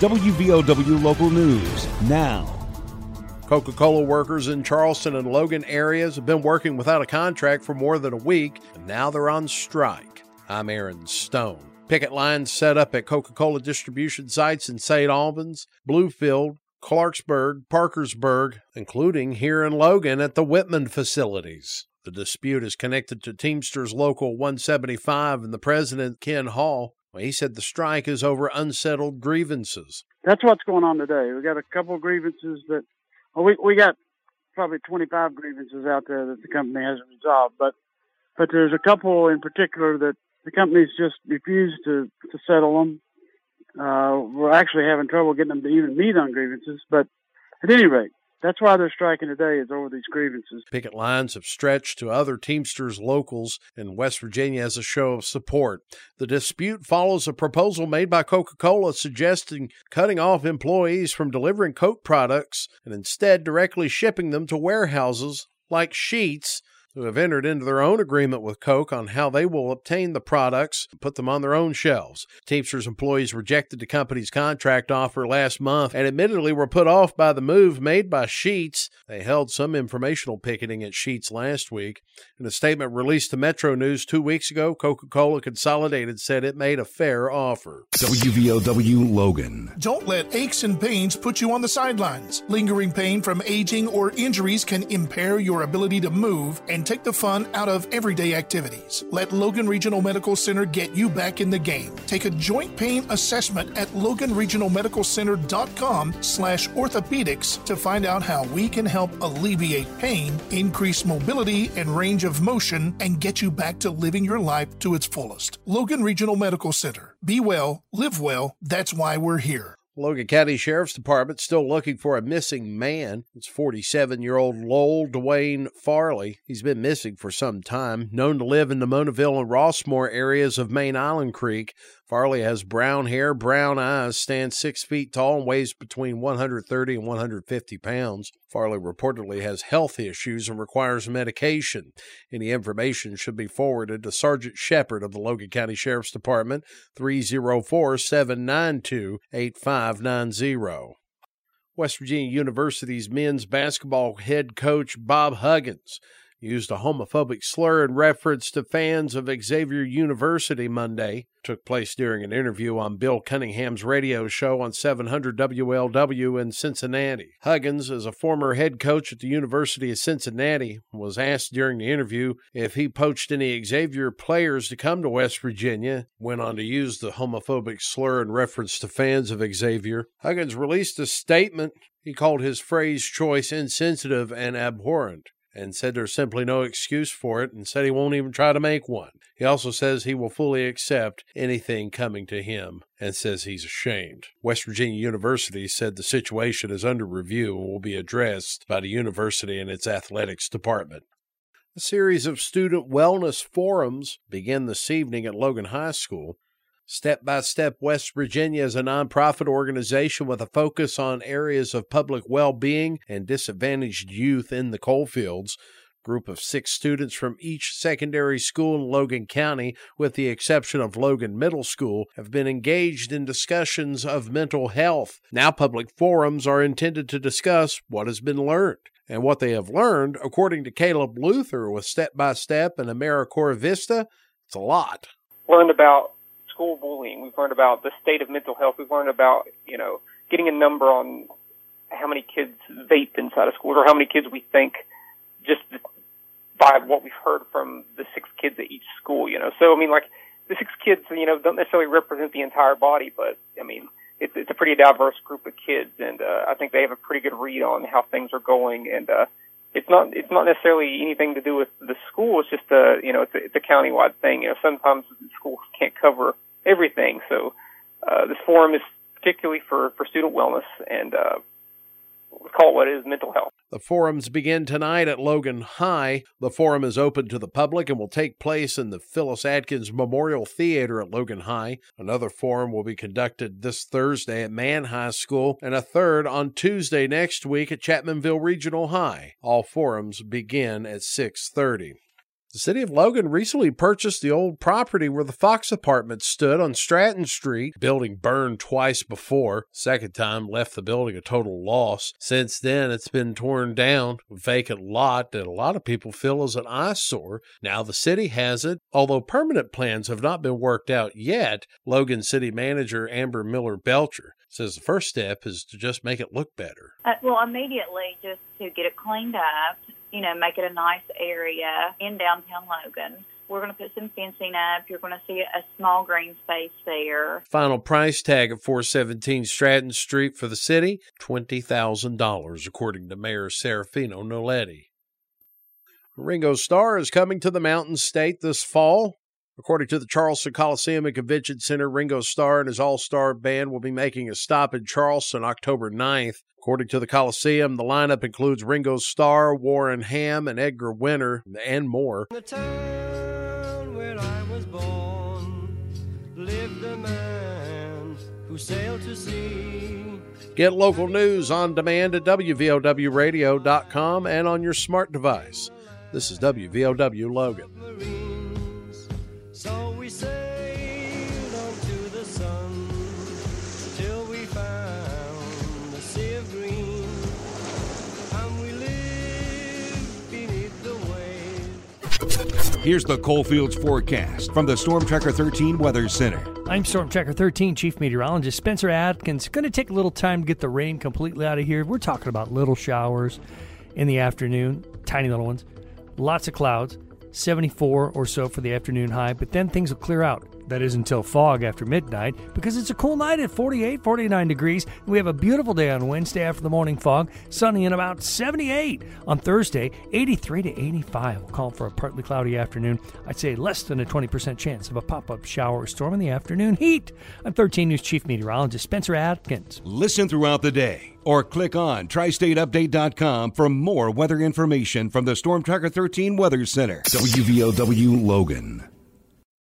WVOW Local News now. Coca Cola workers in Charleston and Logan areas have been working without a contract for more than a week, and now they're on strike. I'm Aaron Stone. Picket lines set up at Coca Cola distribution sites in St. Albans, Bluefield, Clarksburg, Parkersburg, including here in Logan at the Whitman facilities. The dispute is connected to Teamsters Local 175 and the president, Ken Hall, well, he said the strike is over unsettled grievances. That's what's going on today. We got a couple of grievances that well, we we got probably 25 grievances out there that the company hasn't resolved, but but there's a couple in particular that the company's just refused to to settle them. Uh, we're actually having trouble getting them to even meet on grievances, but at any rate, that's why they're striking today is over these grievances. Picket lines have stretched to other Teamsters locals in West Virginia as a show of support. The dispute follows a proposal made by Coca-Cola suggesting cutting off employees from delivering Coke products and instead directly shipping them to warehouses like Sheetz who have entered into their own agreement with Coke on how they will obtain the products and put them on their own shelves. Teamsters employees rejected the company's contract offer last month and admittedly were put off by the move made by Sheetz. They held some informational picketing at Sheetz last week. In a statement released to Metro News two weeks ago, Coca Cola Consolidated said it made a fair offer. WVOW Logan. Don't let aches and pains put you on the sidelines. Lingering pain from aging or injuries can impair your ability to move and and take the fun out of everyday activities. Let Logan Regional Medical Center get you back in the game. Take a joint pain assessment at loganregionalmedicalcenter.com slash orthopedics to find out how we can help alleviate pain, increase mobility and range of motion, and get you back to living your life to its fullest. Logan Regional Medical Center. Be well, live well. That's why we're here. Logan County Sheriff's Department still looking for a missing man. It's 47 year old Lowell Dwayne Farley. He's been missing for some time, known to live in the Monaville and Rossmore areas of Main Island Creek. Farley has brown hair, brown eyes, stands six feet tall, and weighs between 130 and 150 pounds. Farley reportedly has health issues and requires medication. Any information should be forwarded to Sergeant Shepard of the Logan County Sheriff's Department, 304 792 8590. West Virginia University's men's basketball head coach Bob Huggins used a homophobic slur in reference to fans of Xavier University Monday. Took place during an interview on Bill Cunningham's radio show on 700 WLW in Cincinnati. Huggins, as a former head coach at the University of Cincinnati, was asked during the interview if he poached any Xavier players to come to West Virginia, went on to use the homophobic slur in reference to fans of Xavier. Huggins released a statement he called his phrase choice insensitive and abhorrent and said there's simply no excuse for it and said he won't even try to make one. He also says he will fully accept anything coming to him and says he's ashamed. West Virginia University said the situation is under review and will be addressed by the university and its athletics department. A series of student wellness forums begin this evening at Logan High School. Step by Step West Virginia is a nonprofit organization with a focus on areas of public well being and disadvantaged youth in the coalfields. Group of six students from each secondary school in Logan County, with the exception of Logan Middle School, have been engaged in discussions of mental health. Now, public forums are intended to discuss what has been learned. And what they have learned, according to Caleb Luther with Step by Step and AmeriCorps Vista, it's a lot. Learned about school bullying. We've learned about the state of mental health. We've learned about, you know, getting a number on how many kids vape inside of schools or how many kids we think just by what we've heard from the six kids at each school, you know. So, I mean, like, the six kids, you know, don't necessarily represent the entire body, but, I mean, it's, it's a pretty diverse group of kids, and uh, I think they have a pretty good read on how things are going, and uh, it's not it's not necessarily anything to do with the school. It's just a you know it's a, it's a countywide thing. You know, sometimes schools can't cover everything. So uh, this forum is particularly for, for student wellness and uh, we call it what it is mental health. The forums begin tonight at Logan High. The forum is open to the public and will take place in the Phyllis Atkins Memorial Theater at Logan High. Another forum will be conducted this Thursday at Mann High School and a third on Tuesday next week at Chapmanville Regional High. All forums begin at 6:30. The city of Logan recently purchased the old property where the Fox apartment stood on Stratton Street. Building burned twice before. Second time left the building a total loss. Since then, it's been torn down, a vacant lot that a lot of people feel is an eyesore. Now the city has it. Although permanent plans have not been worked out yet, Logan City Manager Amber Miller Belcher says the first step is to just make it look better. Uh, well, immediately just to get it cleaned up, you know, make it a nice area in downtown Logan. We're going to put some fencing up. You're going to see a small green space there. Final price tag at 417 Stratton Street for the city, $20,000, according to Mayor Serafino Nolletti. Ringo Starr is coming to the Mountain State this fall. According to the Charleston Coliseum and Convention Center, Ringo Starr and his all star band will be making a stop in Charleston October 9th. According to the Coliseum, the lineup includes Ringo Starr, Warren Ham, and Edgar Winter, and more. The town where I was born lived a man who sailed to sea. Get local news on demand at WVOWradio.com and on your smart device. This is WVOW Logan. Marines. So we sailed on to the sun till we found the sea of green. And we lived beneath the waves. Here's the Coalfields forecast from the Storm Tracker 13 Weather Center. I'm Storm Tracker 13 Chief Meteorologist Spencer Atkins. Going to take a little time to get the rain completely out of here. We're talking about little showers in the afternoon, tiny little ones. Lots of clouds, 74 or so for the afternoon high, but then things will clear out. That is until fog after midnight because it's a cool night at 48, 49 degrees. We have a beautiful day on Wednesday after the morning fog, sunny and about 78. On Thursday, 83 to 85. We'll call for a partly cloudy afternoon. I'd say less than a 20% chance of a pop up shower or storm in the afternoon heat. I'm 13 News Chief Meteorologist Spencer Atkins. Listen throughout the day or click on tristateupdate.com for more weather information from the Storm Tracker 13 Weather Center. WVOW Logan.